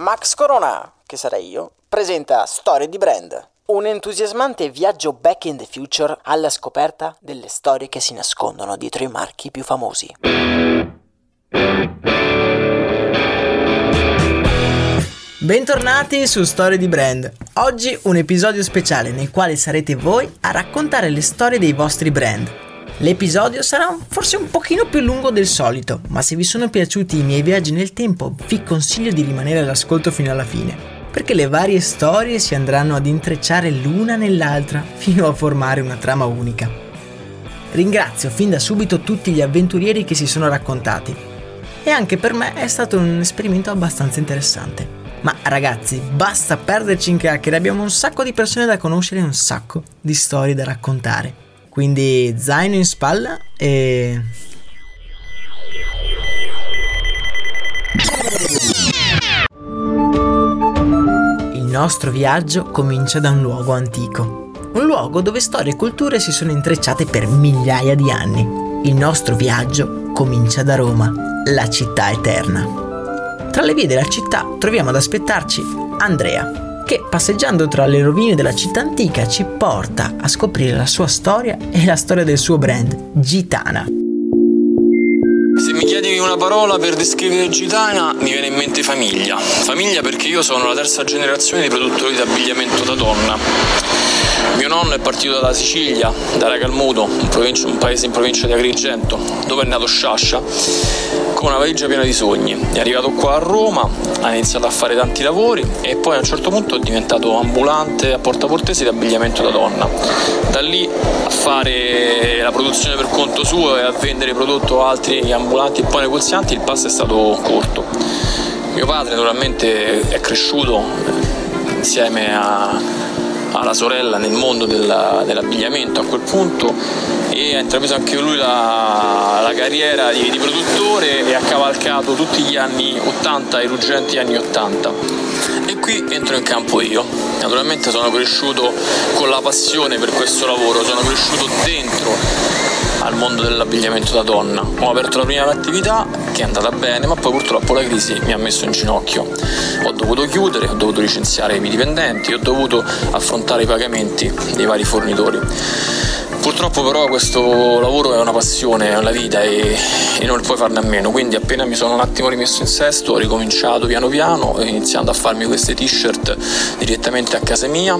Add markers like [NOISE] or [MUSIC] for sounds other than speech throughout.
Max Corona, che sarei io, presenta Storie di Brand, un entusiasmante viaggio back in the future alla scoperta delle storie che si nascondono dietro i marchi più famosi. Bentornati su Storie di Brand. Oggi un episodio speciale nel quale sarete voi a raccontare le storie dei vostri brand L'episodio sarà forse un pochino più lungo del solito, ma se vi sono piaciuti i miei viaggi nel tempo, vi consiglio di rimanere all'ascolto fino alla fine, perché le varie storie si andranno ad intrecciare l'una nell'altra fino a formare una trama unica. Ringrazio fin da subito tutti gli avventurieri che si sono raccontati. E anche per me è stato un esperimento abbastanza interessante. Ma ragazzi, basta perderci in chiacchiere, abbiamo un sacco di persone da conoscere e un sacco di storie da raccontare. Quindi zaino in spalla e... Il nostro viaggio comincia da un luogo antico. Un luogo dove storie e culture si sono intrecciate per migliaia di anni. Il nostro viaggio comincia da Roma, la città eterna. Tra le vie della città troviamo ad aspettarci Andrea, che passeggiando tra le rovine della città antica ci porta a scoprire la sua storia e la storia del suo brand, Gitana. Se mi chiedi una parola per descrivere Gitana, mi viene in mente famiglia. Famiglia perché io sono la terza generazione di produttori di abbigliamento da donna. Mio nonno è partito dalla Sicilia, da Ragalmuto, un, un paese in provincia di Agrigento, dove è nato Sciascia, con una valigia piena di sogni. È arrivato qua a Roma, ha iniziato a fare tanti lavori e poi a un certo punto è diventato ambulante a Porta Portese di abbigliamento da donna. Da lì a fare la produzione per conto suo e a vendere prodotto a altri ambulanti e poi negozianti il passo è stato corto. Mio padre naturalmente è cresciuto insieme a alla sorella nel mondo della, dell'abbigliamento a quel punto e ha intrapreso anche lui la, la carriera di, di, produttore e ha cavalcato tutti gli anni 80, i ruggenti anni 80. E qui entro in campo io. Naturalmente sono cresciuto con la passione per questo lavoro, sono cresciuto dentro al mondo dell'abbigliamento da donna. Ho aperto la prima attività che è andata bene, ma poi purtroppo la crisi mi ha messo in ginocchio. Ho dovuto chiudere, ho dovuto licenziare i miei dipendenti, ho dovuto affrontare i pagamenti dei vari fornitori. Purtroppo però questo lavoro è una passione, è una vita e, e, non puoi farne a meno, quindi appena mi sono un attimo rimesso in sesto ho ricominciato piano piano, iniziando a farmi queste t-shirt direttamente a casa mia,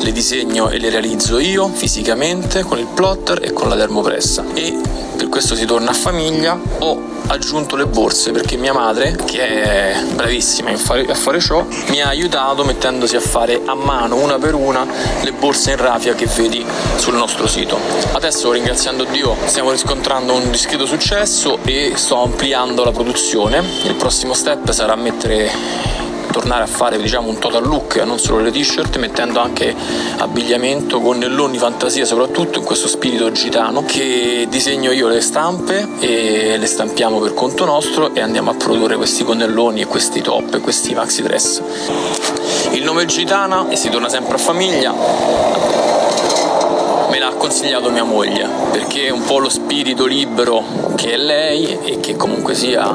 le disegno e le realizzo io fisicamente con il plotter e con la termopressa e per questo si torna a famiglia. Ho aggiunto le borse perché mia madre che è bravissima a fare ciò mi ha aiutato mettendosi a fare a mano una per una le borse in rafia che vedi sul nostro sito. Adesso ringraziando Dio stiamo riscontrando un discreto successo e sto ampliando la produzione. Il prossimo step sarà mettere tornare a fare diciamo, un total look, non solo le t-shirt, mettendo anche abbigliamento, gonnelloni, fantasia, soprattutto in questo spirito gitano, che disegno io le stampe e le stampiamo per conto nostro e andiamo a produrre questi gonnelloni e questi top e questi maxi dress. Il nome è Gitana e si torna sempre a famiglia me l'ha consigliato mia moglie, perché è un po' lo spirito libero che è lei e che comunque sia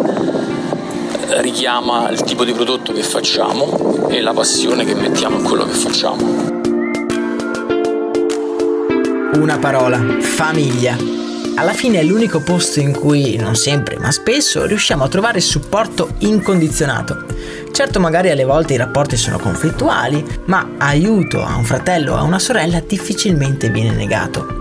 richiama il tipo di prodotto che facciamo e la passione che mettiamo in quello che facciamo. Una parola, famiglia. Alla fine è l'unico posto in cui, non sempre, ma spesso, riusciamo a trovare supporto incondizionato. Certo magari alle volte i rapporti sono conflittuali, ma aiuto a un fratello o a una sorella difficilmente viene negato.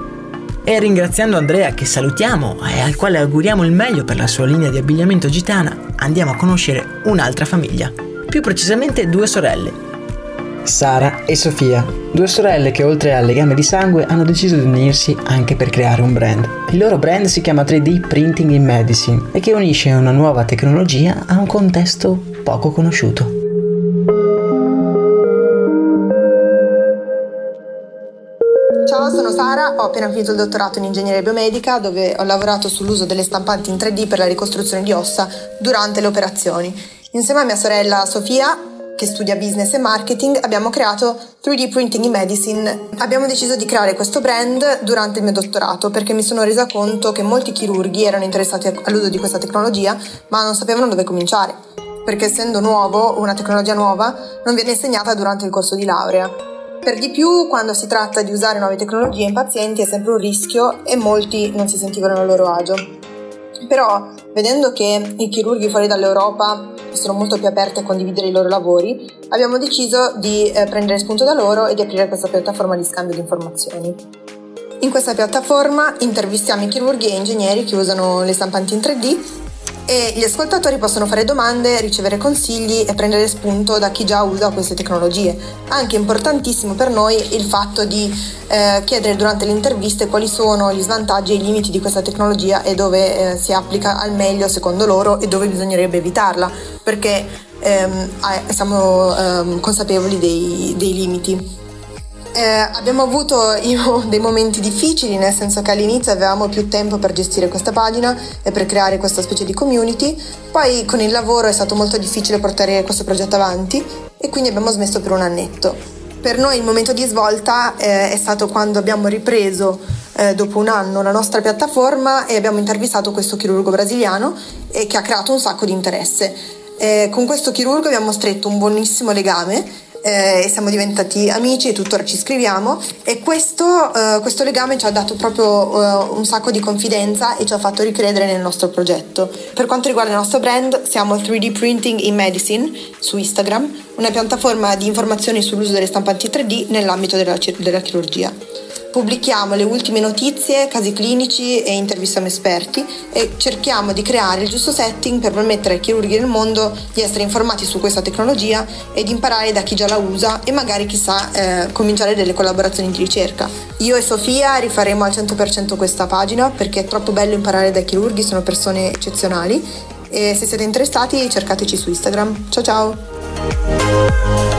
E ringraziando Andrea che salutiamo e al quale auguriamo il meglio per la sua linea di abbigliamento gitana, andiamo a conoscere un'altra famiglia. Più precisamente due sorelle, Sara e Sofia, due sorelle che oltre al legame di sangue hanno deciso di unirsi anche per creare un brand. Il loro brand si chiama 3D Printing in Medicine e che unisce una nuova tecnologia a un contesto poco conosciuto. Sara, ho appena finito il dottorato in ingegneria biomedica dove ho lavorato sull'uso delle stampanti in 3D per la ricostruzione di ossa durante le operazioni. Insieme a mia sorella Sofia che studia business e marketing, abbiamo creato 3D Printing in Medicine. Abbiamo deciso di creare questo brand durante il mio dottorato perché mi sono resa conto che molti chirurghi erano interessati all'uso di questa tecnologia ma non sapevano dove cominciare, perché essendo nuovo, una tecnologia nuova, non viene insegnata durante il corso di laurea. Per di più, quando si tratta di usare nuove tecnologie in pazienti è sempre un rischio e molti non si sentivano a loro agio. Però, vedendo che i chirurghi fuori dall'Europa sono molto più aperti a condividere i loro lavori, abbiamo deciso di eh, prendere spunto da loro e di aprire questa piattaforma di scambio di informazioni. In questa piattaforma intervistiamo i chirurghi e ingegneri che usano le stampanti in 3D e gli ascoltatori possono fare domande, ricevere consigli e prendere spunto da chi già usa queste tecnologie. Anche importantissimo per noi il fatto di eh, chiedere durante le interviste quali sono gli svantaggi e i limiti di questa tecnologia e dove eh, si applica al meglio secondo loro e dove bisognerebbe evitarla, perché ehm, siamo ehm, consapevoli dei, dei limiti. Eh, abbiamo avuto io, [LAUGHS] dei momenti difficili, nel senso che all'inizio avevamo più tempo per gestire questa pagina e per creare questa specie di community, poi con il lavoro è stato molto difficile portare questo progetto avanti e quindi abbiamo smesso per un annetto. Per noi il momento di svolta eh, è stato quando abbiamo ripreso eh, dopo un anno la nostra piattaforma e abbiamo intervistato questo chirurgo brasiliano e che ha creato un sacco di interesse. Eh, con questo chirurgo abbiamo stretto un buonissimo legame eh, siamo diventati amici e tuttora ci scriviamo e questo, eh, questo legame ci ha dato proprio eh, un sacco di confidenza e ci ha fatto ricredere nel nostro progetto. Per quanto riguarda il nostro brand siamo 3D Printing in Medicine su Instagram, una piattaforma di informazioni sull'uso delle stampanti 3D nell'ambito della, della chirurgia. Pubblichiamo le ultime notizie, casi clinici e intervistiamo esperti e cerchiamo di creare il giusto setting per permettere ai chirurghi del mondo di essere informati su questa tecnologia e di imparare da chi già la usa e magari chissà eh, cominciare delle collaborazioni di ricerca. Io e Sofia rifaremo al 100% questa pagina perché è troppo bello imparare dai chirurghi, sono persone eccezionali e se siete interessati cercateci su Instagram. Ciao ciao!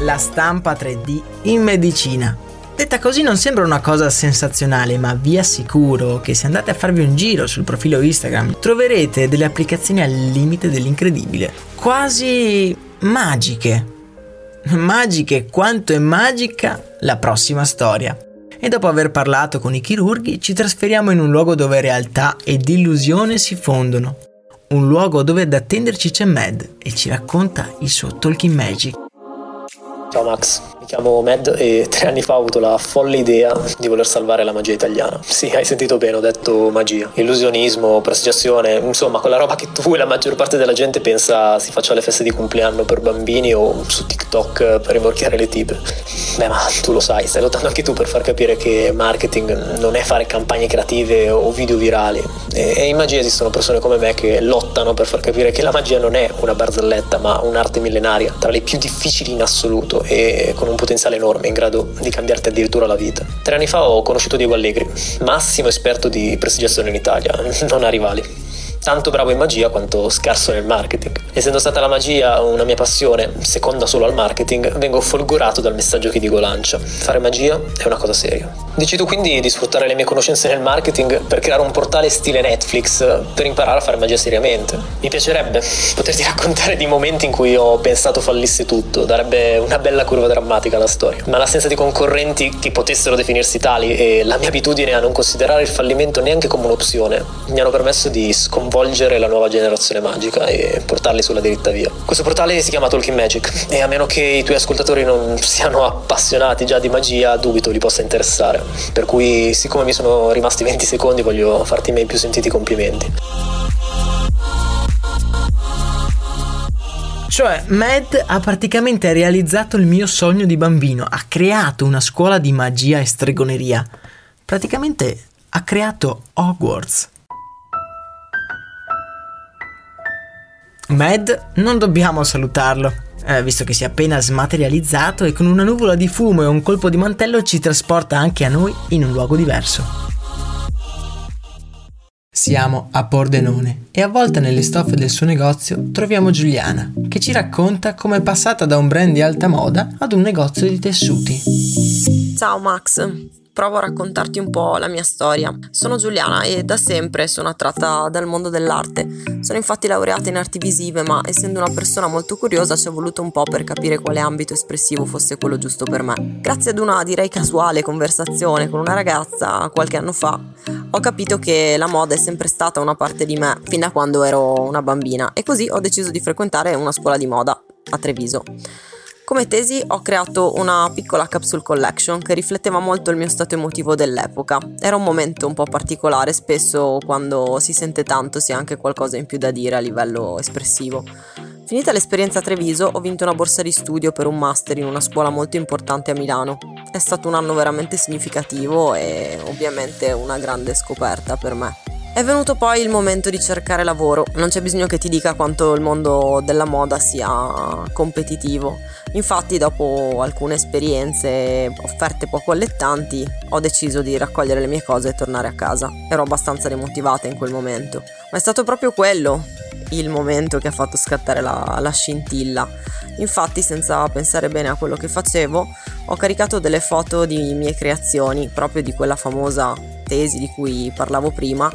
La stampa 3D in medicina. Detta così non sembra una cosa sensazionale, ma vi assicuro che se andate a farvi un giro sul profilo Instagram troverete delle applicazioni al limite dell'incredibile, quasi magiche. Magiche quanto è magica la prossima storia. E dopo aver parlato con i chirurghi ci trasferiamo in un luogo dove realtà ed illusione si fondono. Un luogo dove ad attenderci c'è Mad e ci racconta il suo Talking Magic. Ciao Max, mi chiamo Med e tre anni fa ho avuto la folle idea di voler salvare la magia italiana. Sì, hai sentito bene, ho detto magia. Illusionismo, prestigiazione, insomma, quella roba che tu e la maggior parte della gente pensa si faccia alle feste di compleanno per bambini o su TikTok per rimorchiare le tipe. Beh, ma tu lo sai, stai lottando anche tu per far capire che marketing non è fare campagne creative o video virali. E, in magia esistono persone come me che lottano per far capire che la magia non è una barzelletta, ma un'arte millenaria, tra le più difficili in assoluto e con un potenziale enorme in grado di cambiarti addirittura la vita. Tre anni fa ho conosciuto Diego Allegri, massimo esperto di prestigiazione in Italia, non ha rivali. Tanto bravo in magia quanto scarso nel marketing. Essendo stata la magia una mia passione, seconda solo al marketing, vengo folgorato dal messaggio che Digo lancia. Fare magia è una cosa seria. Decido quindi di sfruttare le mie conoscenze nel marketing per creare un portale stile Netflix per imparare a fare magia seriamente. Mi piacerebbe poterti raccontare di momenti in cui ho pensato fallisse tutto, darebbe una bella curva drammatica alla storia. Ma l'assenza di concorrenti che potessero definirsi tali e la mia abitudine a non considerare il fallimento neanche come un'opzione mi hanno permesso di sconvolgere la nuova generazione magica e portarli sulla diritta via. Questo portale si chiama Talking Magic [LAUGHS] e a meno che i tuoi ascoltatori non [LAUGHS] siano appassionati già di magia, dubito li possa interessare. Per cui, siccome mi sono rimasti 20 secondi, voglio farti i miei più sentiti complimenti. Cioè, Mad ha praticamente realizzato il mio sogno di bambino, ha creato una scuola di magia e stregoneria. Praticamente ha creato Hogwarts. Mad, non dobbiamo salutarlo, eh, visto che si è appena smaterializzato e con una nuvola di fumo e un colpo di mantello ci trasporta anche a noi in un luogo diverso. Siamo a Pordenone e a volte nelle stoffe del suo negozio troviamo Giuliana, che ci racconta come è passata da un brand di alta moda ad un negozio di tessuti. Ciao Max, provo a raccontarti un po' la mia storia. Sono Giuliana e da sempre sono attratta dal mondo dell'arte. Sono infatti laureata in arti visive, ma essendo una persona molto curiosa ci è voluto un po' per capire quale ambito espressivo fosse quello giusto per me. Grazie ad una direi casuale conversazione con una ragazza qualche anno fa, ho capito che la moda è sempre stata una parte di me fin da quando ero una bambina e così ho deciso di frequentare una scuola di moda a Treviso. Come tesi ho creato una piccola capsule collection che rifletteva molto il mio stato emotivo dell'epoca. Era un momento un po' particolare, spesso quando si sente tanto si ha anche qualcosa in più da dire a livello espressivo. Finita l'esperienza a Treviso ho vinto una borsa di studio per un master in una scuola molto importante a Milano. È stato un anno veramente significativo e ovviamente una grande scoperta per me. È venuto poi il momento di cercare lavoro, non c'è bisogno che ti dica quanto il mondo della moda sia competitivo. Infatti dopo alcune esperienze offerte poco allettanti ho deciso di raccogliere le mie cose e tornare a casa. Ero abbastanza demotivata in quel momento, ma è stato proprio quello il momento che ha fatto scattare la, la scintilla. Infatti senza pensare bene a quello che facevo ho caricato delle foto di mie creazioni, proprio di quella famosa tesi di cui parlavo prima,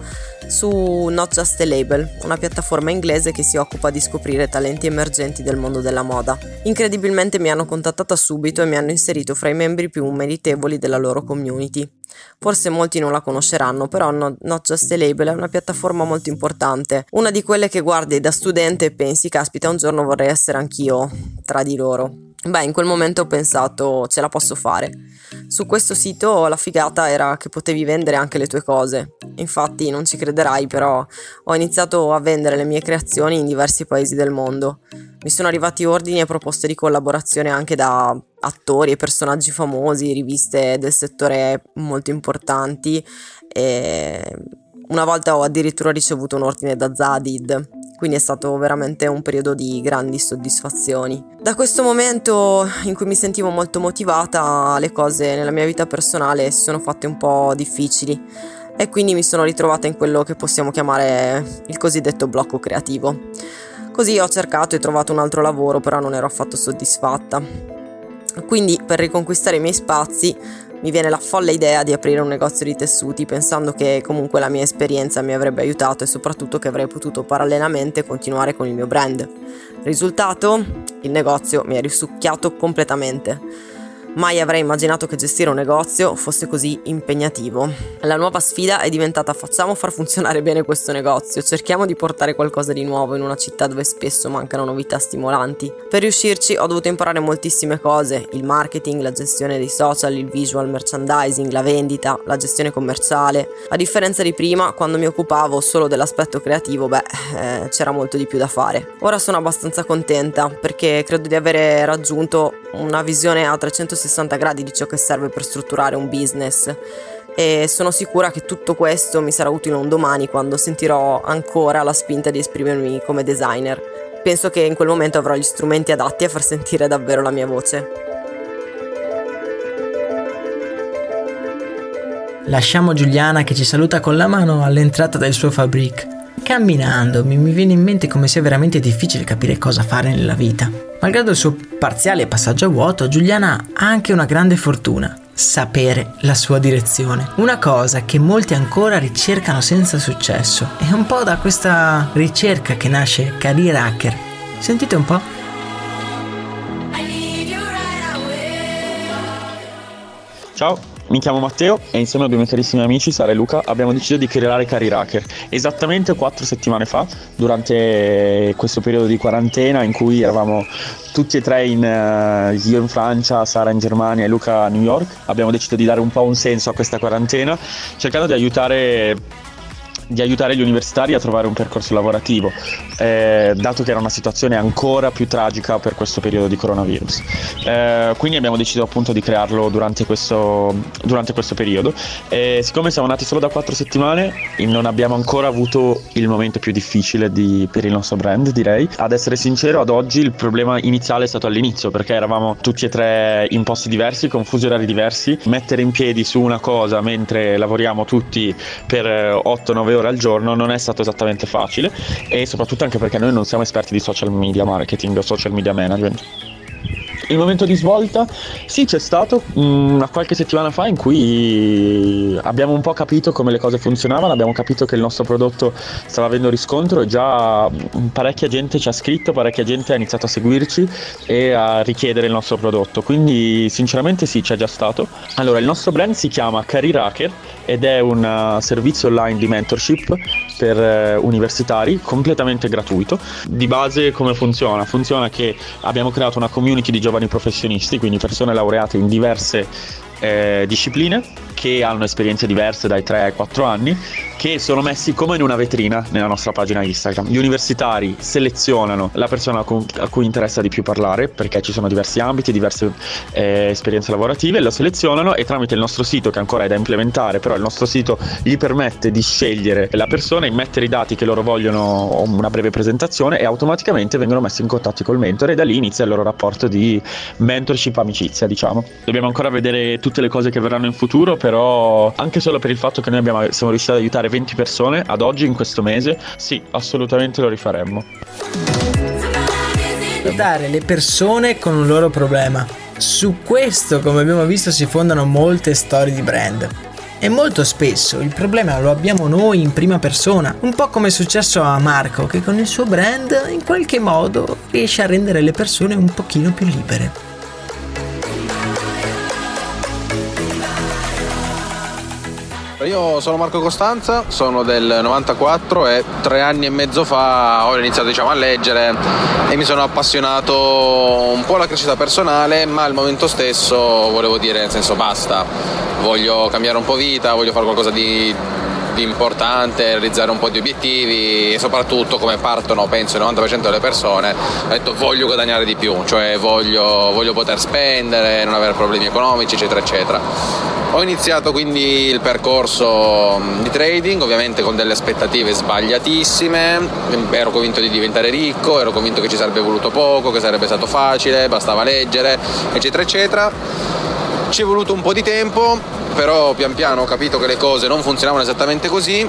su Not Just a Label, una piattaforma inglese che si occupa di scoprire talenti emergenti del mondo della moda. Incredibilmente mi hanno contattata subito e mi hanno inserito fra i membri più meritevoli della loro community. Forse molti non la conosceranno, però Not Just a Label è una piattaforma molto importante, una di quelle che guardi da studente e pensi, caspita, un giorno vorrei essere anch'io tra di loro. Beh, in quel momento ho pensato, ce la posso fare. Su questo sito la figata era che potevi vendere anche le tue cose. Infatti non ci crederai, però ho iniziato a vendere le mie creazioni in diversi paesi del mondo. Mi sono arrivati ordini e proposte di collaborazione anche da attori e personaggi famosi, riviste del settore molto importanti e una volta ho addirittura ricevuto un ordine da Zadid, quindi è stato veramente un periodo di grandi soddisfazioni. Da questo momento in cui mi sentivo molto motivata, le cose nella mia vita personale si sono fatte un po' difficili e quindi mi sono ritrovata in quello che possiamo chiamare il cosiddetto blocco creativo. Così ho cercato e trovato un altro lavoro, però non ero affatto soddisfatta. Quindi per riconquistare i miei spazi mi viene la folle idea di aprire un negozio di tessuti pensando che comunque la mia esperienza mi avrebbe aiutato e soprattutto che avrei potuto parallelamente continuare con il mio brand. Risultato? Il negozio mi ha risucchiato completamente. Mai avrei immaginato che gestire un negozio fosse così impegnativo. La nuova sfida è diventata facciamo far funzionare bene questo negozio, cerchiamo di portare qualcosa di nuovo in una città dove spesso mancano novità stimolanti. Per riuscirci ho dovuto imparare moltissime cose, il marketing, la gestione dei social, il visual merchandising, la vendita, la gestione commerciale. A differenza di prima, quando mi occupavo solo dell'aspetto creativo, beh, eh, c'era molto di più da fare. Ora sono abbastanza contenta perché credo di avere raggiunto una visione a 360 gradi di ciò che serve per strutturare un business e sono sicura che tutto questo mi sarà utile un domani quando sentirò ancora la spinta di esprimermi come designer. Penso che in quel momento avrò gli strumenti adatti a far sentire davvero la mia voce. Lasciamo Giuliana che ci saluta con la mano all'entrata del suo fabric camminando mi, mi viene in mente come sia veramente difficile capire cosa fare nella vita. Malgrado il suo parziale passaggio a vuoto, Giuliana ha anche una grande fortuna, sapere la sua direzione. Una cosa che molti ancora ricercano senza successo. È un po' da questa ricerca che nasce Career Hacker. Sentite un po'. Ciao, mi chiamo Matteo e insieme a due miei carissimi amici, Sara e Luca, abbiamo deciso di creare Career Hacker esattamente quattro settimane fa, durante questo periodo di quarantena in cui eravamo tutti e tre in, uh, io in Francia, Sara in Germania e Luca a New York. Abbiamo deciso di dare un po' un senso a questa quarantena, cercando di aiutare di aiutare gli universitari a trovare un percorso lavorativo, eh, dato che era una situazione ancora più tragica per questo periodo di coronavirus. Eh, quindi abbiamo deciso appunto di crearlo durante questo, durante questo periodo. E siccome siamo nati solo da quattro settimane, non abbiamo ancora avuto il momento più difficile di, per il nostro brand, direi. Ad essere sincero, ad oggi il problema iniziale è stato all'inizio, perché eravamo tutti e tre in posti diversi, con fusi orari diversi. Mettere in piedi su una cosa mentre lavoriamo tutti per 8-9 ore ore al giorno non è stato esattamente facile e soprattutto anche perché noi non siamo esperti di social media marketing o social media management. Il momento di svolta, sì, c'è stato una qualche settimana fa in cui abbiamo un po' capito come le cose funzionavano, abbiamo capito che il nostro prodotto stava avendo riscontro e già parecchia gente ci ha scritto, parecchia gente ha iniziato a seguirci e a richiedere il nostro prodotto. Quindi, sinceramente, sì, c'è già stato. Allora, il nostro brand si chiama Career Hacker ed è un uh, servizio online di mentorship per uh, universitari completamente gratuito. Di base, come funziona? Funziona che abbiamo creato una community di giovani giovani professionisti, quindi persone laureate in diverse eh, discipline che hanno esperienze diverse dai 3 ai 4 anni che sono messi come in una vetrina nella nostra pagina Instagram. Gli universitari selezionano la persona a cui interessa di più parlare perché ci sono diversi ambiti, diverse eh, esperienze lavorative, lo selezionano e tramite il nostro sito che ancora è da implementare, però il nostro sito gli permette di scegliere la persona, immettere i dati che loro vogliono, una breve presentazione e automaticamente vengono messi in contatto col mentore e da lì inizia il loro rapporto di mentorship amicizia, diciamo. Dobbiamo ancora vedere tutte le cose che verranno in futuro, però anche solo per il fatto che noi abbiamo, siamo riusciti ad aiutare 20 persone ad oggi in questo mese, sì, assolutamente lo rifaremmo. Aiutare le persone con un loro problema. Su questo, come abbiamo visto, si fondano molte storie di brand. E molto spesso il problema lo abbiamo noi in prima persona, un po' come è successo a Marco che con il suo brand in qualche modo riesce a rendere le persone un pochino più libere. Io sono Marco Costanza, sono del 94 e tre anni e mezzo fa ho iniziato diciamo, a leggere e mi sono appassionato un po' alla crescita personale, ma al momento stesso volevo dire nel senso basta, voglio cambiare un po' vita, voglio fare qualcosa di, di importante, realizzare un po' di obiettivi e soprattutto come partono penso il 90% delle persone, ho detto voglio guadagnare di più, cioè voglio, voglio poter spendere, non avere problemi economici eccetera eccetera. Ho iniziato quindi il percorso di trading, ovviamente con delle aspettative sbagliatissime, ero convinto di diventare ricco, ero convinto che ci sarebbe voluto poco, che sarebbe stato facile, bastava leggere, eccetera, eccetera. Ci è voluto un po' di tempo, però pian piano ho capito che le cose non funzionavano esattamente così,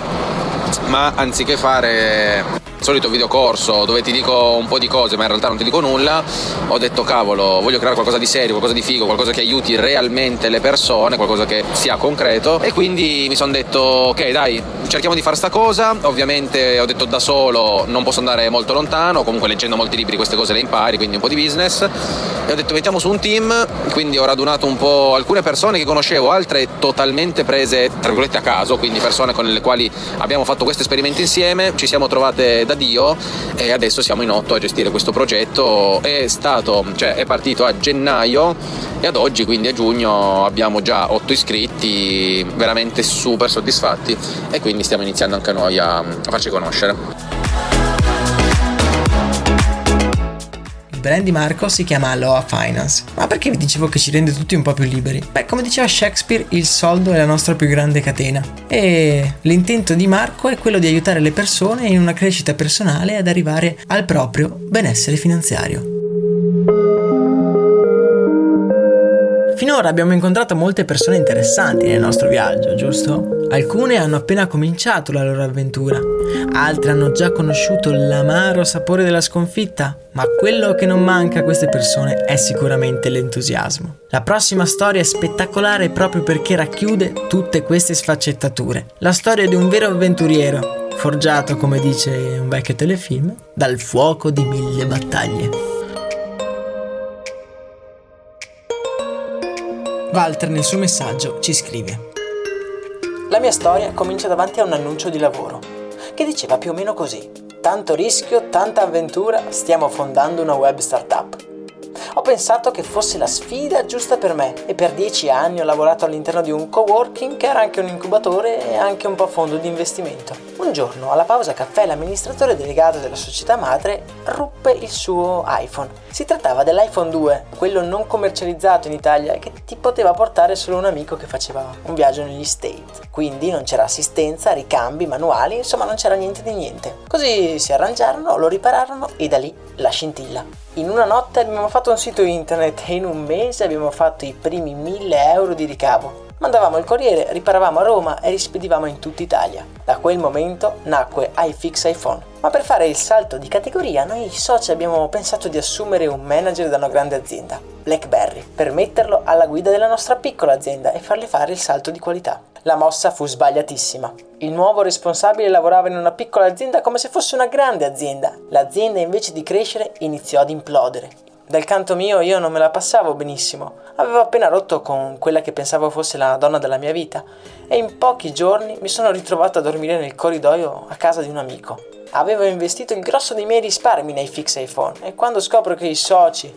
ma anziché fare solito videocorso dove ti dico un po' di cose ma in realtà non ti dico nulla, ho detto cavolo, voglio creare qualcosa di serio, qualcosa di figo, qualcosa che aiuti realmente le persone, qualcosa che sia concreto. E quindi mi sono detto ok dai, cerchiamo di fare sta cosa, ovviamente ho detto da solo non posso andare molto lontano, comunque leggendo molti libri queste cose le impari, quindi un po' di business. E ho detto mettiamo su un team, quindi ho radunato un po' alcune persone che conoscevo, altre totalmente prese tra virgolette a caso, quindi persone con le quali abbiamo fatto questo esperimento insieme, ci siamo trovate da da Dio e adesso siamo in otto a gestire questo progetto. È stato, cioè è partito a gennaio e ad oggi, quindi a giugno, abbiamo già otto iscritti, veramente super soddisfatti e quindi stiamo iniziando anche noi a, a farci conoscere. Brand di Marco si chiama Aloha Finance. Ma perché vi dicevo che ci rende tutti un po' più liberi? Beh, come diceva Shakespeare, il soldo è la nostra più grande catena. E l'intento di Marco è quello di aiutare le persone in una crescita personale ad arrivare al proprio benessere finanziario. Finora abbiamo incontrato molte persone interessanti nel nostro viaggio, giusto? Alcune hanno appena cominciato la loro avventura, altre hanno già conosciuto l'amaro sapore della sconfitta, ma quello che non manca a queste persone è sicuramente l'entusiasmo. La prossima storia è spettacolare proprio perché racchiude tutte queste sfaccettature. La storia di un vero avventuriero, forgiato, come dice un vecchio telefilm, dal fuoco di mille battaglie. Walter nel suo messaggio ci scrive La mia storia comincia davanti a un annuncio di lavoro che diceva più o meno così. Tanto rischio, tanta avventura, stiamo fondando una web startup. Ho pensato che fosse la sfida giusta per me e per dieci anni ho lavorato all'interno di un coworking che era anche un incubatore e anche un po' fondo di investimento. Un giorno, alla pausa caffè, l'amministratore delegato della società madre ruppe il suo iPhone. Si trattava dell'iPhone 2, quello non commercializzato in Italia e che ti poteva portare solo un amico che faceva un viaggio negli States. Quindi non c'era assistenza, ricambi, manuali, insomma non c'era niente di niente. Così si arrangiarono, lo ripararono e da lì la scintilla. In una notte abbiamo fatto un sito internet e in un mese abbiamo fatto i primi 1000 euro di ricavo. Mandavamo il corriere, riparavamo a Roma e rispedivamo in tutta Italia. Da quel momento nacque iFix iPhone. Ma per fare il salto di categoria, noi soci abbiamo pensato di assumere un manager da una grande azienda, BlackBerry, per metterlo alla guida della nostra piccola azienda e farle fare il salto di qualità. La mossa fu sbagliatissima. Il nuovo responsabile lavorava in una piccola azienda come se fosse una grande azienda. L'azienda invece di crescere iniziò ad implodere. Dal canto mio io non me la passavo benissimo. Avevo appena rotto con quella che pensavo fosse la donna della mia vita e in pochi giorni mi sono ritrovato a dormire nel corridoio a casa di un amico. Avevo investito il grosso dei miei risparmi nei fix iPhone e quando scopro che i soci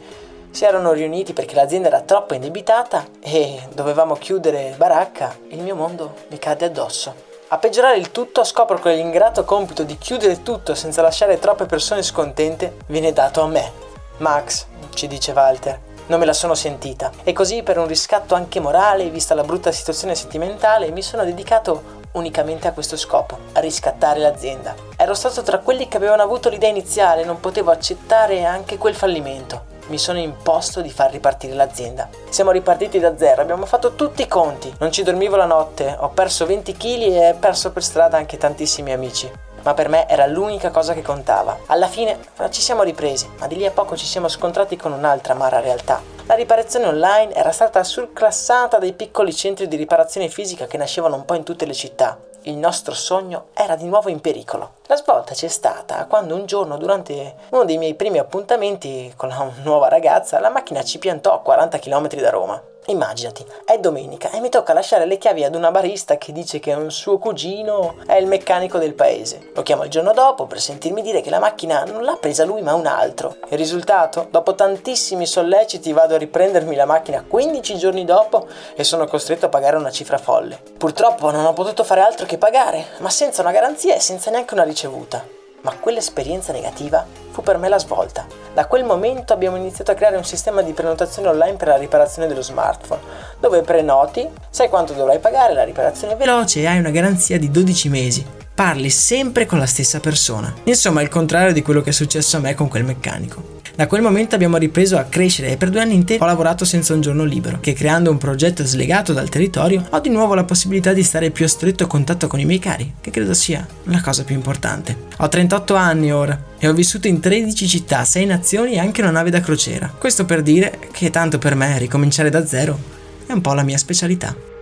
si erano riuniti perché l'azienda era troppo indebitata e dovevamo chiudere baracca, il mio mondo mi cade addosso. A peggiorare il tutto scopro che l'ingrato compito di chiudere tutto senza lasciare troppe persone scontente viene dato a me. Max, ci dice Walter, non me la sono sentita e così per un riscatto anche morale, vista la brutta situazione sentimentale, mi sono dedicato unicamente a questo scopo, a riscattare l'azienda. Ero stato tra quelli che avevano avuto l'idea iniziale, non potevo accettare anche quel fallimento. Mi sono imposto di far ripartire l'azienda. Siamo ripartiti da zero, abbiamo fatto tutti i conti. Non ci dormivo la notte, ho perso 20 kg e ho perso per strada anche tantissimi amici ma per me era l'unica cosa che contava. Alla fine ci siamo ripresi, ma di lì a poco ci siamo scontrati con un'altra amara realtà. La riparazione online era stata surclassata dai piccoli centri di riparazione fisica che nascevano un po' in tutte le città. Il nostro sogno era di nuovo in pericolo. La svolta c'è stata quando un giorno, durante uno dei miei primi appuntamenti con la nuova ragazza, la macchina ci piantò a 40 km da Roma. Immaginati, è domenica e mi tocca lasciare le chiavi ad una barista che dice che un suo cugino è il meccanico del paese. Lo chiamo il giorno dopo per sentirmi dire che la macchina non l'ha presa lui ma un altro. Il risultato? Dopo tantissimi solleciti vado a riprendermi la macchina 15 giorni dopo e sono costretto a pagare una cifra folle. Purtroppo non ho potuto fare altro che pagare, ma senza una garanzia e senza neanche una ricevuta ma quell'esperienza negativa fu per me la svolta. Da quel momento abbiamo iniziato a creare un sistema di prenotazione online per la riparazione dello smartphone, dove prenoti, sai quanto dovrai pagare, la riparazione è veloce e hai una garanzia di 12 mesi. Parli sempre con la stessa persona. Insomma, il contrario di quello che è successo a me con quel meccanico. Da quel momento abbiamo ripreso a crescere e per due anni interi ho lavorato senza un giorno libero, che creando un progetto slegato dal territorio ho di nuovo la possibilità di stare più a stretto contatto con i miei cari, che credo sia la cosa più importante. Ho 38 anni ora e ho vissuto in 13 città, 6 nazioni e anche una nave da crociera. Questo per dire che tanto per me ricominciare da zero è un po' la mia specialità.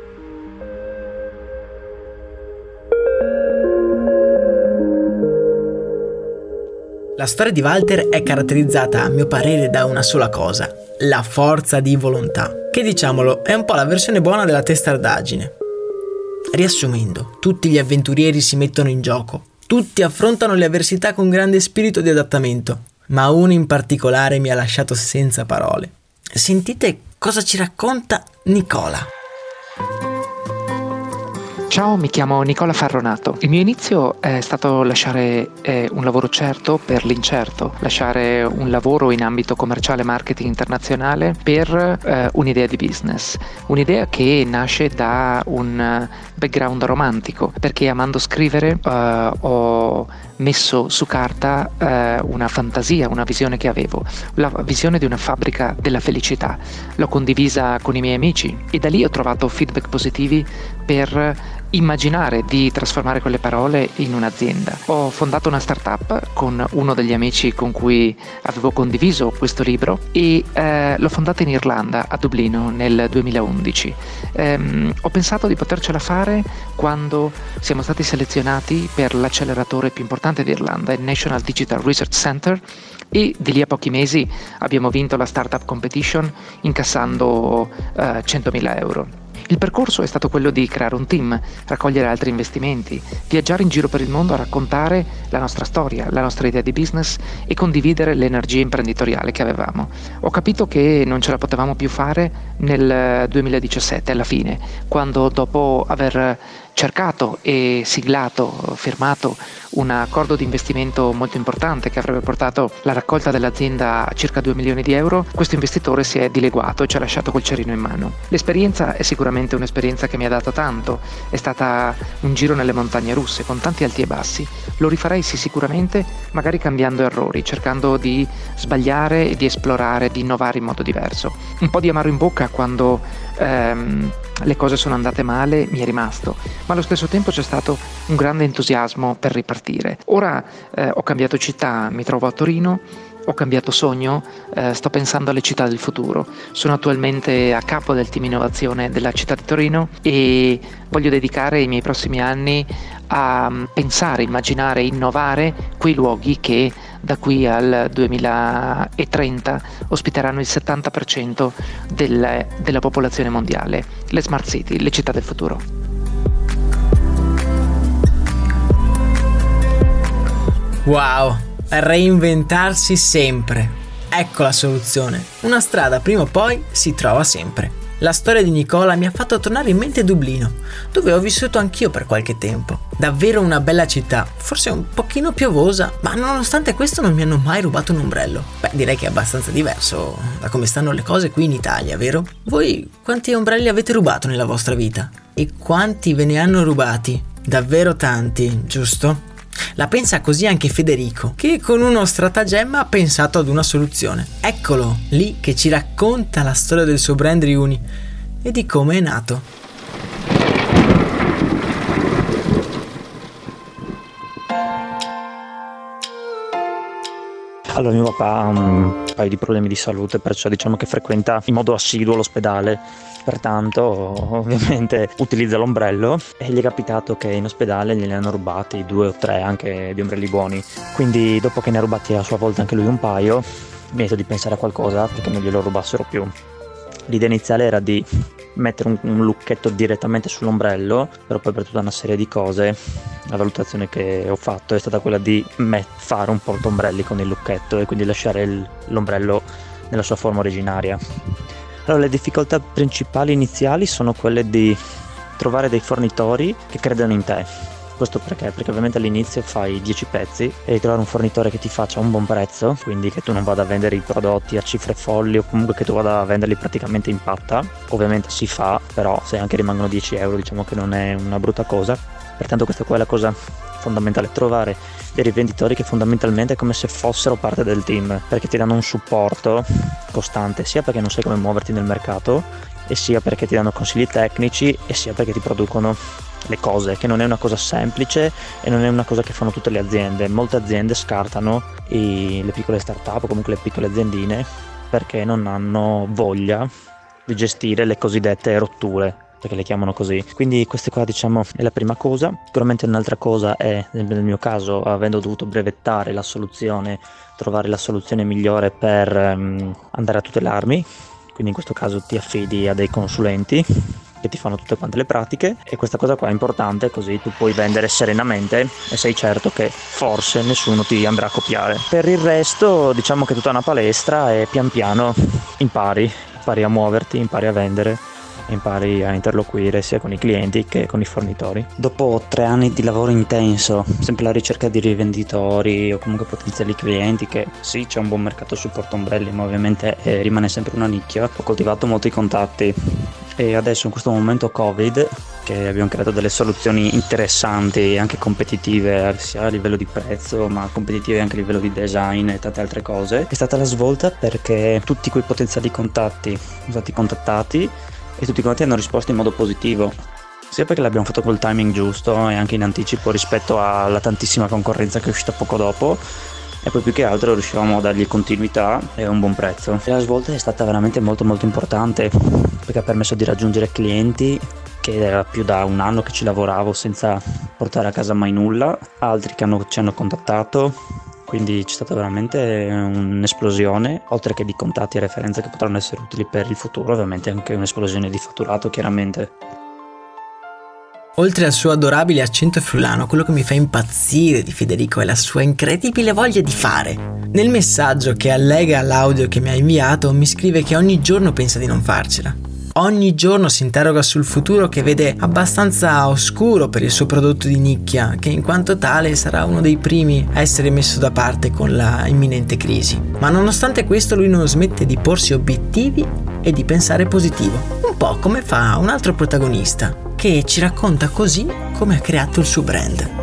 La storia di Walter è caratterizzata, a mio parere, da una sola cosa, la forza di volontà, che diciamolo è un po' la versione buona della testardaggine. Riassumendo, tutti gli avventurieri si mettono in gioco, tutti affrontano le avversità con grande spirito di adattamento, ma uno in particolare mi ha lasciato senza parole. Sentite cosa ci racconta Nicola. Ciao, mi chiamo Nicola Farronato. Il mio inizio è stato lasciare eh, un lavoro certo per l'incerto, lasciare un lavoro in ambito commerciale marketing internazionale per eh, un'idea di business, un'idea che nasce da un background romantico, perché amando scrivere eh, ho messo su carta eh, una fantasia, una visione che avevo, la visione di una fabbrica della felicità. L'ho condivisa con i miei amici e da lì ho trovato feedback positivi per immaginare di trasformare quelle parole in un'azienda. Ho fondato una startup con uno degli amici con cui avevo condiviso questo libro e eh, l'ho fondata in Irlanda, a Dublino, nel 2011. Ehm, ho pensato di potercela fare quando siamo stati selezionati per l'acceleratore più importante d'Irlanda, il National Digital Research Center, e di lì a pochi mesi abbiamo vinto la Startup Competition incassando eh, 100.000 euro. Il percorso è stato quello di creare un team, raccogliere altri investimenti, viaggiare in giro per il mondo a raccontare la nostra storia, la nostra idea di business e condividere l'energia imprenditoriale che avevamo. Ho capito che non ce la potevamo più fare nel 2017, alla fine, quando dopo aver cercato e siglato, firmato un accordo di investimento molto importante che avrebbe portato la raccolta dell'azienda a circa 2 milioni di euro, questo investitore si è dileguato e ci ha lasciato col cerino in mano. L'esperienza è sicuramente un'esperienza che mi ha dato tanto, è stata un giro nelle montagne russe con tanti alti e bassi. Lo rifarei sì sicuramente, magari cambiando errori, cercando di sbagliare di esplorare, di innovare in modo diverso. Un po' di amaro in bocca quando ehm, le cose sono andate male mi è rimasto, ma allo stesso tempo c'è stato un grande entusiasmo per ripartire. Ora eh, ho cambiato città, mi trovo a Torino, ho cambiato sogno, eh, sto pensando alle città del futuro. Sono attualmente a capo del team innovazione della città di Torino e voglio dedicare i miei prossimi anni a mm, pensare, immaginare, innovare quei luoghi che da qui al 2030 ospiteranno il 70% del, della popolazione mondiale, le smart city, le città del futuro. Wow, reinventarsi sempre. Ecco la soluzione. Una strada prima o poi si trova sempre. La storia di Nicola mi ha fatto tornare in mente Dublino, dove ho vissuto anch'io per qualche tempo. Davvero una bella città, forse un pochino piovosa, ma nonostante questo non mi hanno mai rubato un ombrello. Beh, direi che è abbastanza diverso da come stanno le cose qui in Italia, vero? Voi quanti ombrelli avete rubato nella vostra vita? E quanti ve ne hanno rubati? Davvero tanti, giusto? La pensa così anche Federico, che con uno stratagemma ha pensato ad una soluzione. Eccolo, lì che ci racconta la storia del suo brand Riuni e di come è nato. Allora, mio papà ha un paio di problemi di salute, perciò diciamo che frequenta in modo assiduo l'ospedale pertanto ovviamente utilizza l'ombrello e gli è capitato che in ospedale gliene hanno rubati due o tre anche di ombrelli buoni. Quindi dopo che ne ha rubati a sua volta anche lui un paio mi ha detto di pensare a qualcosa perché non glielo rubassero più. L'idea iniziale era di mettere un, un lucchetto direttamente sull'ombrello però poi per tutta una serie di cose la valutazione che ho fatto è stata quella di met- fare un portombrelli con il lucchetto e quindi lasciare il, l'ombrello nella sua forma originaria allora, le difficoltà principali iniziali sono quelle di trovare dei fornitori che credano in te. Questo perché? Perché ovviamente all'inizio fai 10 pezzi e trovare un fornitore che ti faccia un buon prezzo, quindi che tu non vada a vendere i prodotti a cifre folli o comunque che tu vada a venderli praticamente in patta. Ovviamente si fa, però se anche rimangono 10 euro diciamo che non è una brutta cosa. Pertanto questa qua è la cosa fondamentale, trovare dei rivenditori che fondamentalmente è come se fossero parte del team, perché ti danno un supporto costante, sia perché non sai come muoverti nel mercato, e sia perché ti danno consigli tecnici, e sia perché ti producono le cose, che non è una cosa semplice e non è una cosa che fanno tutte le aziende. Molte aziende scartano i, le piccole start-up o comunque le piccole aziendine perché non hanno voglia di gestire le cosiddette rotture perché le chiamano così. Quindi questa qua diciamo è la prima cosa. Sicuramente un'altra cosa è, nel mio caso, avendo dovuto brevettare la soluzione, trovare la soluzione migliore per um, andare a tutelarmi. Quindi in questo caso ti affidi a dei consulenti che ti fanno tutte quante le pratiche e questa cosa qua è importante così tu puoi vendere serenamente e sei certo che forse nessuno ti andrà a copiare. Per il resto diciamo che tutta una palestra e pian piano impari, impari a muoverti, impari a vendere impari a interloquire sia con i clienti che con i fornitori. Dopo tre anni di lavoro intenso, sempre alla ricerca di rivenditori o comunque potenziali clienti, che sì c'è un buon mercato sul portombrelli, ma ovviamente eh, rimane sempre una nicchia, ho coltivato molti contatti e adesso in questo momento Covid che abbiamo creato delle soluzioni interessanti e anche competitive sia a livello di prezzo ma competitive anche a livello di design e tante altre cose è stata la svolta perché tutti quei potenziali contatti sono stati contattati e tutti quanti hanno risposto in modo positivo sia perché l'abbiamo fatto col timing giusto e anche in anticipo rispetto alla tantissima concorrenza che è uscita poco dopo e poi più che altro riuscivamo a dargli continuità e un buon prezzo. La svolta è stata veramente molto molto importante perché ha permesso di raggiungere clienti che era più da un anno che ci lavoravo senza portare a casa mai nulla, altri che hanno, ci hanno contattato, quindi c'è stata veramente un'esplosione, oltre che di contatti e referenze che potranno essere utili per il futuro, ovviamente anche un'esplosione di fatturato chiaramente. Oltre al suo adorabile accento friulano, quello che mi fa impazzire di Federico è la sua incredibile voglia di fare. Nel messaggio che allega all'audio che mi ha inviato mi scrive che ogni giorno pensa di non farcela ogni giorno si interroga sul futuro che vede abbastanza oscuro per il suo prodotto di nicchia, che in quanto tale sarà uno dei primi a essere messo da parte con la imminente crisi. Ma nonostante questo lui non smette di porsi obiettivi e di pensare positivo, un po' come fa un altro protagonista, che ci racconta così come ha creato il suo brand.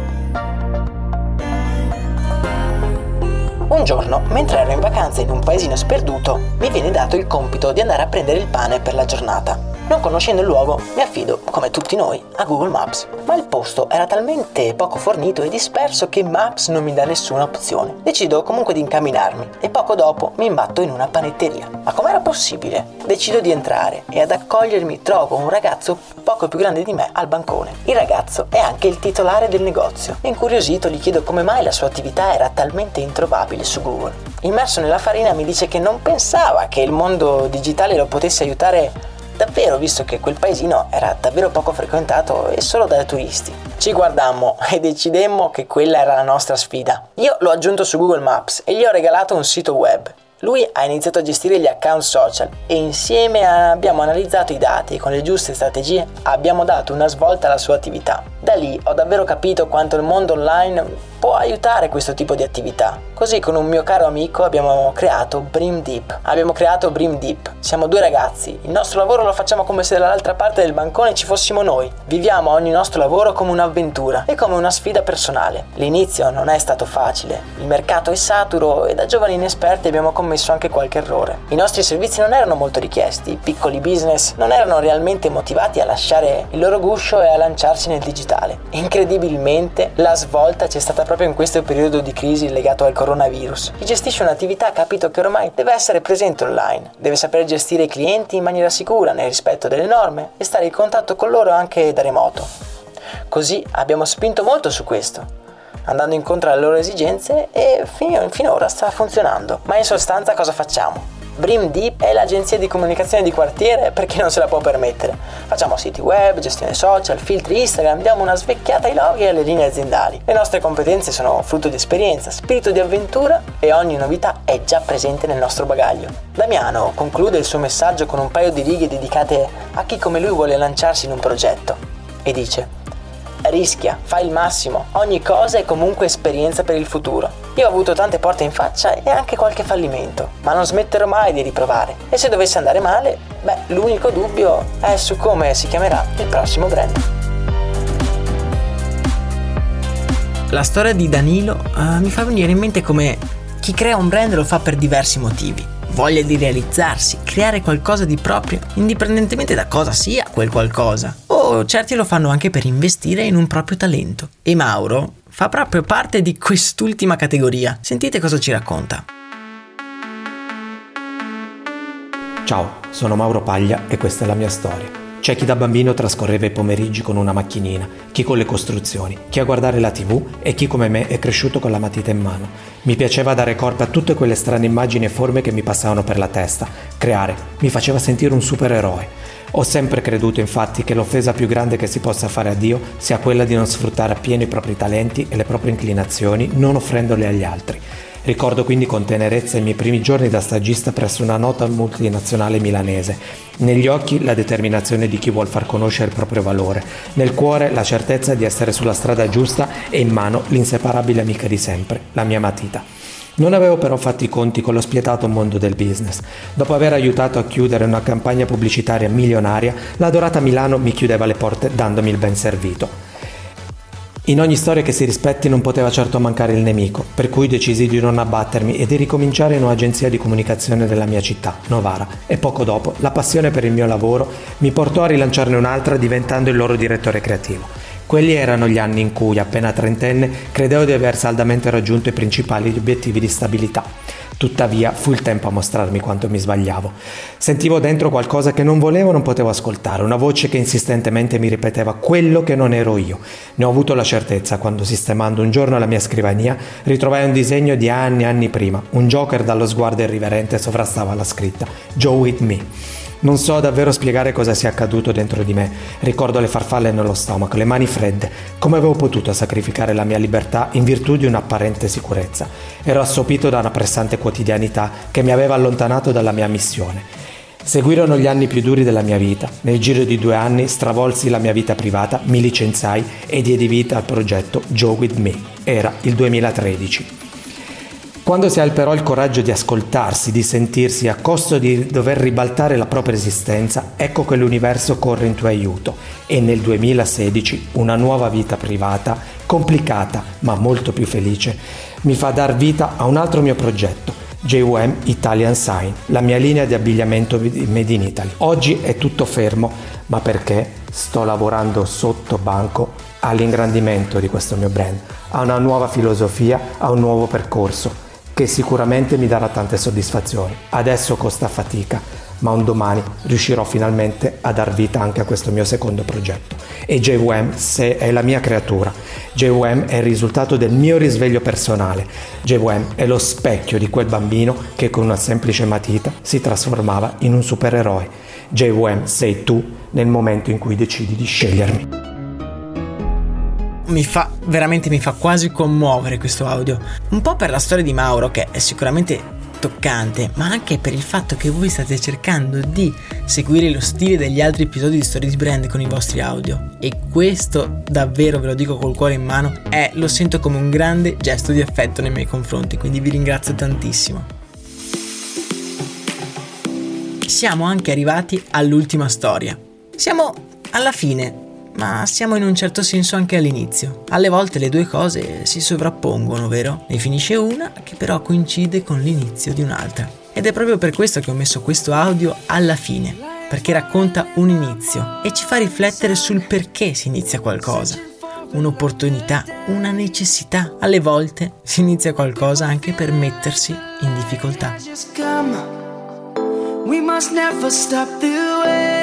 Un giorno, mentre ero in vacanza in un paesino sperduto, mi viene dato il compito di andare a prendere il pane per la giornata. Non conoscendo il luogo, mi affido, come tutti noi, a Google Maps. Ma il posto era talmente poco fornito e disperso che Maps non mi dà nessuna opzione. Decido comunque di incamminarmi e poco dopo mi imbatto in una panetteria. Ma com'era possibile? Decido di entrare e ad accogliermi trovo un ragazzo poco più grande di me al bancone. Il ragazzo è anche il titolare del negozio. Incuriosito gli chiedo come mai la sua attività era talmente introvabile su Google. Immerso nella farina mi dice che non pensava che il mondo digitale lo potesse aiutare davvero visto che quel paesino era davvero poco frequentato e solo da turisti. Ci guardammo e decidemmo che quella era la nostra sfida. Io l'ho aggiunto su Google Maps e gli ho regalato un sito web. Lui ha iniziato a gestire gli account social e insieme abbiamo analizzato i dati e con le giuste strategie abbiamo dato una svolta alla sua attività. Da lì ho davvero capito quanto il mondo online può aiutare questo tipo di attività. Così con un mio caro amico abbiamo creato Brim Deep. Abbiamo creato Brim Deep. Siamo due ragazzi. Il nostro lavoro lo facciamo come se dall'altra parte del bancone ci fossimo noi. Viviamo ogni nostro lavoro come un'avventura e come una sfida personale. L'inizio non è stato facile. Il mercato è saturo e da giovani inesperti abbiamo commesso anche qualche errore. I nostri servizi non erano molto richiesti. I piccoli business non erano realmente motivati a lasciare il loro guscio e a lanciarsi nel digitale. Incredibilmente la svolta c'è stata proprio in questo periodo di crisi legato al coronavirus. Chi gestisce un'attività ha capito che ormai deve essere presente online, deve saper gestire i clienti in maniera sicura, nel rispetto delle norme e stare in contatto con loro anche da remoto. Così abbiamo spinto molto su questo, andando incontro alle loro esigenze e finora sta funzionando. Ma in sostanza cosa facciamo? Brim Deep è l'agenzia di comunicazione di quartiere per chi non se la può permettere. Facciamo siti web, gestione social, filtri Instagram, diamo una svecchiata ai loghi e alle linee aziendali. Le nostre competenze sono frutto di esperienza, spirito di avventura e ogni novità è già presente nel nostro bagaglio. Damiano conclude il suo messaggio con un paio di righe dedicate a chi come lui vuole lanciarsi in un progetto e dice rischia, fai il massimo, ogni cosa è comunque esperienza per il futuro. Io ho avuto tante porte in faccia e anche qualche fallimento, ma non smetterò mai di riprovare. E se dovesse andare male, beh, l'unico dubbio è su come si chiamerà il prossimo brand. La storia di Danilo uh, mi fa venire in mente come chi crea un brand lo fa per diversi motivi. Voglia di realizzarsi, creare qualcosa di proprio, indipendentemente da cosa sia quel qualcosa certi lo fanno anche per investire in un proprio talento. E Mauro fa proprio parte di quest'ultima categoria. Sentite cosa ci racconta. Ciao, sono Mauro Paglia e questa è la mia storia. C'è chi da bambino trascorreva i pomeriggi con una macchinina, chi con le costruzioni, chi a guardare la tv e chi come me è cresciuto con la matita in mano. Mi piaceva dare corpo a tutte quelle strane immagini e forme che mi passavano per la testa. Creare mi faceva sentire un supereroe. Ho sempre creduto infatti che l'offesa più grande che si possa fare a Dio sia quella di non sfruttare appieno i propri talenti e le proprie inclinazioni, non offrendole agli altri. Ricordo quindi con tenerezza i miei primi giorni da stagista presso una nota multinazionale milanese. Negli occhi la determinazione di chi vuol far conoscere il proprio valore, nel cuore la certezza di essere sulla strada giusta e in mano l'inseparabile amica di sempre, la mia matita. Non avevo però fatto i conti con lo spietato mondo del business. Dopo aver aiutato a chiudere una campagna pubblicitaria milionaria, la dorata Milano mi chiudeva le porte dandomi il ben servito. In ogni storia che si rispetti non poteva certo mancare il nemico, per cui decisi di non abbattermi e di ricominciare in un'agenzia di comunicazione della mia città, Novara, e poco dopo la passione per il mio lavoro mi portò a rilanciarne un'altra diventando il loro direttore creativo. Quelli erano gli anni in cui, appena trentenne, credevo di aver saldamente raggiunto i principali obiettivi di stabilità. Tuttavia fu il tempo a mostrarmi quanto mi sbagliavo. Sentivo dentro qualcosa che non volevo non potevo ascoltare, una voce che insistentemente mi ripeteva quello che non ero io. Ne ho avuto la certezza quando, sistemando un giorno la mia scrivania, ritrovai un disegno di anni e anni prima. Un Joker dallo sguardo irriverente sovrastava la scritta Joe with me. Non so davvero spiegare cosa sia accaduto dentro di me. Ricordo le farfalle nello stomaco, le mani fredde. Come avevo potuto sacrificare la mia libertà in virtù di un'apparente sicurezza? Ero assopito da una pressante quotidianità che mi aveva allontanato dalla mia missione. Seguirono gli anni più duri della mia vita. Nel giro di due anni stravolsi la mia vita privata, mi licenziai e diedi vita al progetto Joe With Me. Era il 2013. Quando si ha però il coraggio di ascoltarsi, di sentirsi a costo di dover ribaltare la propria esistenza, ecco che l'universo corre in tuo aiuto e nel 2016 una nuova vita privata, complicata ma molto più felice, mi fa dar vita a un altro mio progetto, JUM Italian Sign, la mia linea di abbigliamento made in Italy. Oggi è tutto fermo, ma perché sto lavorando sotto banco all'ingrandimento di questo mio brand, a una nuova filosofia, a un nuovo percorso che sicuramente mi darà tante soddisfazioni. Adesso costa fatica, ma un domani riuscirò finalmente a dar vita anche a questo mio secondo progetto. E JWM è la mia creatura. JWM è il risultato del mio risveglio personale. JWM è lo specchio di quel bambino che con una semplice matita si trasformava in un supereroe. JWM sei tu nel momento in cui decidi di scegliermi mi fa veramente mi fa quasi commuovere questo audio. Un po' per la storia di Mauro che è sicuramente toccante, ma anche per il fatto che voi state cercando di seguire lo stile degli altri episodi di Story di Brand con i vostri audio. E questo davvero ve lo dico col cuore in mano, è lo sento come un grande gesto di affetto nei miei confronti, quindi vi ringrazio tantissimo. Siamo anche arrivati all'ultima storia. Siamo alla fine ma siamo in un certo senso anche all'inizio. Alle volte le due cose si sovrappongono, vero? Ne finisce una che però coincide con l'inizio di un'altra. Ed è proprio per questo che ho messo questo audio alla fine, perché racconta un inizio e ci fa riflettere sul perché si inizia qualcosa. Un'opportunità, una necessità. Alle volte si inizia qualcosa anche per mettersi in difficoltà. We must never stop the way.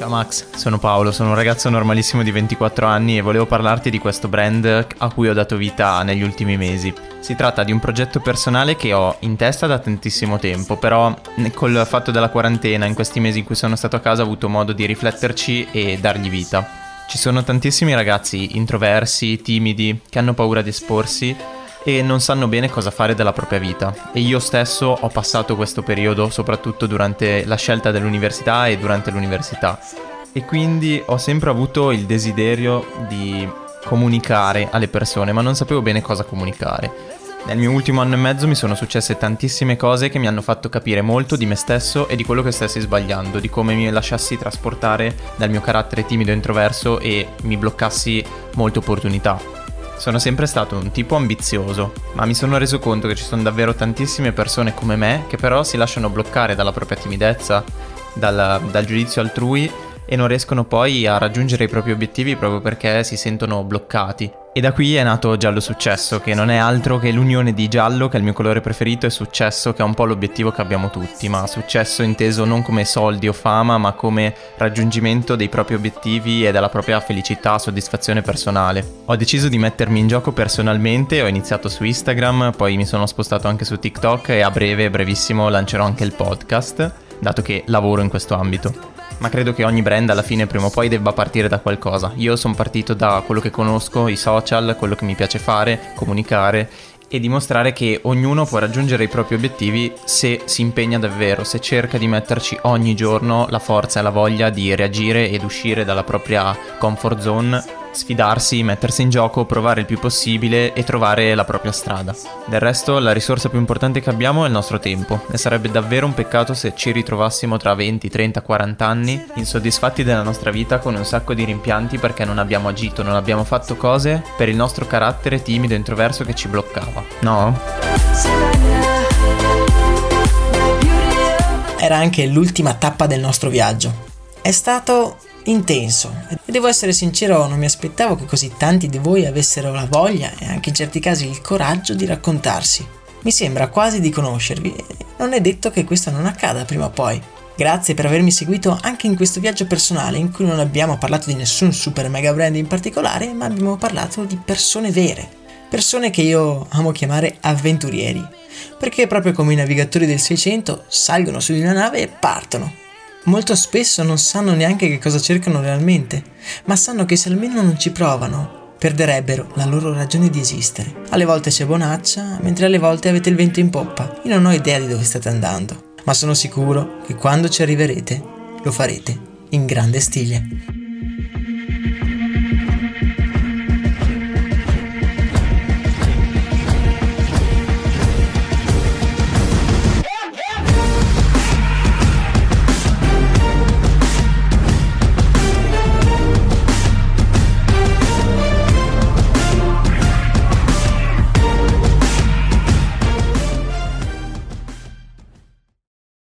Ciao Max, sono Paolo, sono un ragazzo normalissimo di 24 anni e volevo parlarti di questo brand a cui ho dato vita negli ultimi mesi. Si tratta di un progetto personale che ho in testa da tantissimo tempo, però col fatto della quarantena, in questi mesi in cui sono stato a casa, ho avuto modo di rifletterci e dargli vita. Ci sono tantissimi ragazzi introversi, timidi, che hanno paura di esporsi e non sanno bene cosa fare della propria vita. E io stesso ho passato questo periodo soprattutto durante la scelta dell'università e durante l'università. E quindi ho sempre avuto il desiderio di comunicare alle persone, ma non sapevo bene cosa comunicare. Nel mio ultimo anno e mezzo mi sono successe tantissime cose che mi hanno fatto capire molto di me stesso e di quello che stessi sbagliando, di come mi lasciassi trasportare dal mio carattere timido e introverso e mi bloccassi molte opportunità. Sono sempre stato un tipo ambizioso, ma mi sono reso conto che ci sono davvero tantissime persone come me che però si lasciano bloccare dalla propria timidezza, dal, dal giudizio altrui e non riescono poi a raggiungere i propri obiettivi proprio perché si sentono bloccati. E da qui è nato Giallo Successo, che non è altro che l'unione di giallo, che è il mio colore preferito, e successo, che è un po' l'obiettivo che abbiamo tutti, ma successo inteso non come soldi o fama, ma come raggiungimento dei propri obiettivi e della propria felicità, soddisfazione personale. Ho deciso di mettermi in gioco personalmente, ho iniziato su Instagram, poi mi sono spostato anche su TikTok e a breve, brevissimo, lancerò anche il podcast, dato che lavoro in questo ambito ma credo che ogni brand alla fine prima o poi debba partire da qualcosa. Io sono partito da quello che conosco, i social, quello che mi piace fare, comunicare e dimostrare che ognuno può raggiungere i propri obiettivi se si impegna davvero, se cerca di metterci ogni giorno la forza e la voglia di reagire ed uscire dalla propria comfort zone sfidarsi, mettersi in gioco, provare il più possibile e trovare la propria strada. Del resto, la risorsa più importante che abbiamo è il nostro tempo e sarebbe davvero un peccato se ci ritrovassimo tra 20, 30, 40 anni insoddisfatti della nostra vita con un sacco di rimpianti perché non abbiamo agito, non abbiamo fatto cose per il nostro carattere timido e introverso che ci bloccava. No? Era anche l'ultima tappa del nostro viaggio. È stato intenso e devo essere sincero non mi aspettavo che così tanti di voi avessero la voglia e anche in certi casi il coraggio di raccontarsi. Mi sembra quasi di conoscervi e non è detto che questo non accada prima o poi. Grazie per avermi seguito anche in questo viaggio personale in cui non abbiamo parlato di nessun super mega brand in particolare, ma abbiamo parlato di persone vere. Persone che io amo chiamare avventurieri, perché proprio come i navigatori del 600 salgono su di una nave e partono. Molto spesso non sanno neanche che cosa cercano realmente, ma sanno che se almeno non ci provano, perderebbero la loro ragione di esistere. Alle volte c'è bonaccia, mentre alle volte avete il vento in poppa. Io non ho idea di dove state andando, ma sono sicuro che quando ci arriverete lo farete in grande stile.